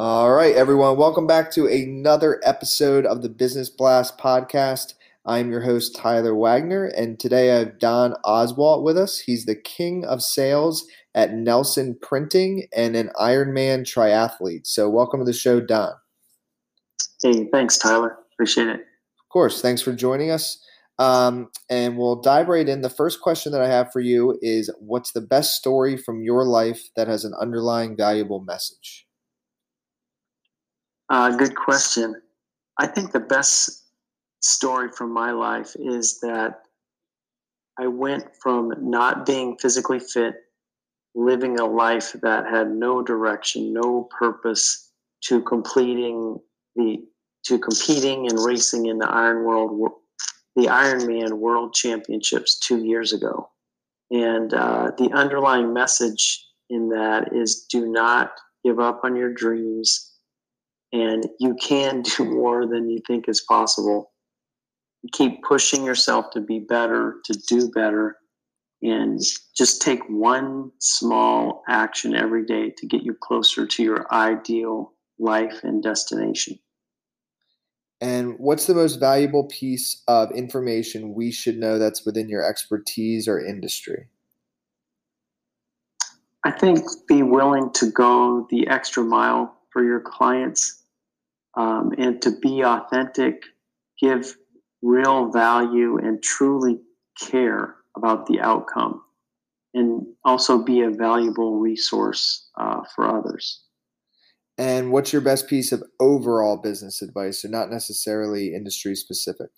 All right, everyone. Welcome back to another episode of the Business Blast podcast. I'm your host, Tyler Wagner, and today I have Don Oswalt with us. He's the king of sales at Nelson Printing and an Ironman triathlete. So, welcome to the show, Don. Hey, thanks, Tyler. Appreciate it. Of course. Thanks for joining us. Um, and we'll dive right in. The first question that I have for you is What's the best story from your life that has an underlying valuable message? Uh, good question. I think the best story from my life is that I went from not being physically fit, living a life that had no direction, no purpose, to completing the to competing and racing in the Iron World, the Ironman World Championships two years ago. And uh, the underlying message in that is: do not give up on your dreams and you can do more than you think is possible. Keep pushing yourself to be better, to do better, and just take one small action every day to get you closer to your ideal life and destination. And what's the most valuable piece of information we should know that's within your expertise or industry? I think be willing to go the extra mile for your clients um, and to be authentic, give real value, and truly care about the outcome, and also be a valuable resource uh, for others. And what's your best piece of overall business advice, so not necessarily industry specific?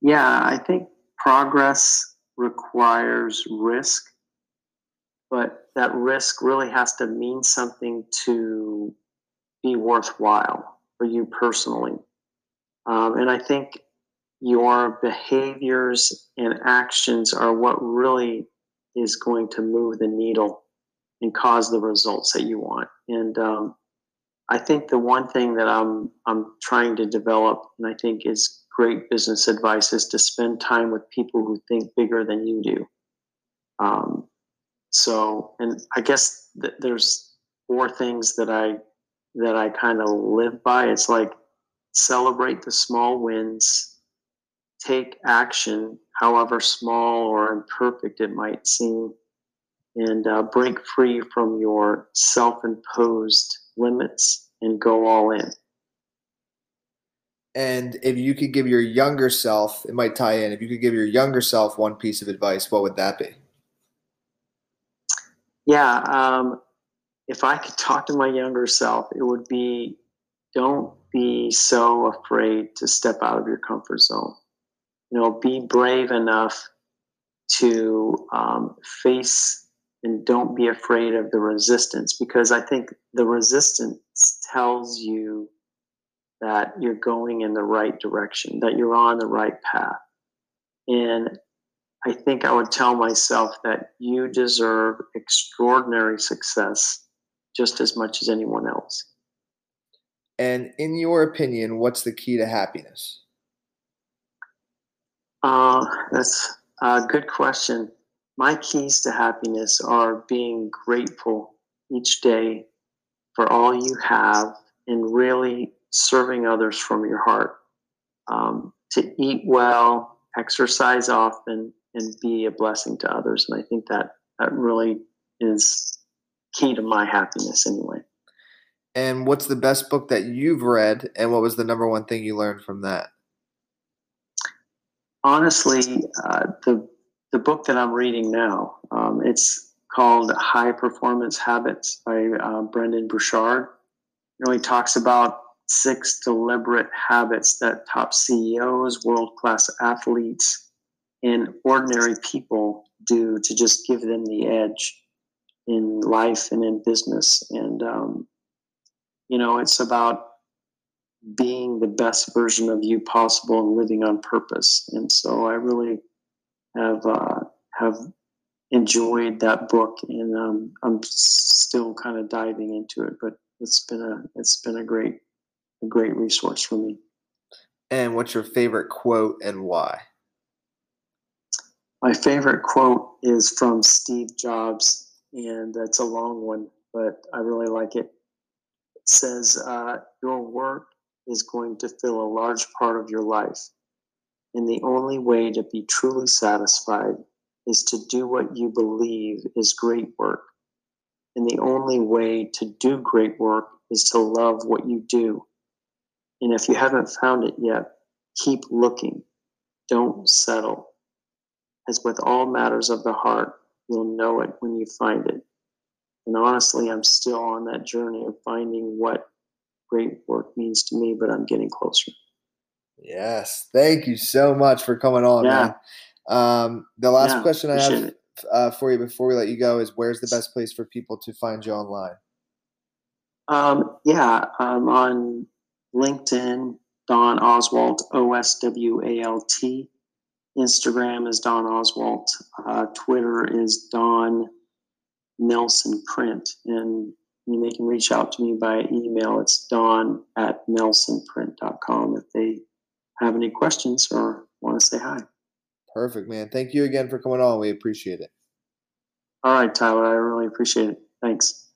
Yeah, I think progress requires risk, but that risk really has to mean something to be worthwhile for you personally. Um, and I think your behaviors and actions are what really is going to move the needle and cause the results that you want. And um, I think the one thing that I'm I'm trying to develop, and I think is great business advice, is to spend time with people who think bigger than you do. Um, so, and I guess th- there's four things that I that I kind of live by. It's like celebrate the small wins, take action, however small or imperfect it might seem, and uh, break free from your self imposed limits and go all in. And if you could give your younger self, it might tie in, if you could give your younger self one piece of advice, what would that be? Yeah, um, if I could talk to my younger self, it would be don't be so afraid to step out of your comfort zone. You know, be brave enough to um, face and don't be afraid of the resistance because I think the resistance tells you that you're going in the right direction, that you're on the right path. And I think I would tell myself that you deserve extraordinary success just as much as anyone else. And in your opinion, what's the key to happiness? Uh, that's a good question. My keys to happiness are being grateful each day for all you have and really serving others from your heart. Um, to eat well, exercise often, and be a blessing to others. And I think that that really is key to my happiness anyway. And what's the best book that you've read, and what was the number one thing you learned from that? Honestly, uh, the the book that I'm reading now, um, it's called High Performance Habits by uh, Brendon Burchard. It really talks about six deliberate habits that top CEOs, world class athletes, and ordinary people do to just give them the edge in life and in business. And, um, you know, it's about being the best version of you possible and living on purpose. And so I really have uh, have enjoyed that book, and um, I'm still kind of diving into it. But it's been a it's been a great a great resource for me. And what's your favorite quote and why? My favorite quote is from Steve Jobs, and it's a long one, but I really like it. It says, uh, Your work is going to fill a large part of your life. And the only way to be truly satisfied is to do what you believe is great work. And the only way to do great work is to love what you do. And if you haven't found it yet, keep looking. Don't settle. As with all matters of the heart, you'll know it when you find it. And honestly, I'm still on that journey of finding what great work means to me, but I'm getting closer. Yes. Thank you so much for coming on, yeah. man. Um, the last yeah, question I have uh, for you before we let you go is where's the best place for people to find you online? Um, yeah, I'm on LinkedIn, Don Oswalt, O S W A L T. Instagram is Don Oswalt. Uh, Twitter is Don Nelson Print. And they can reach out to me by email. It's don at nelsonprint.com if they have any questions or want to say hi. Perfect, man. Thank you again for coming on. We appreciate it. All right, Tyler. I really appreciate it. Thanks.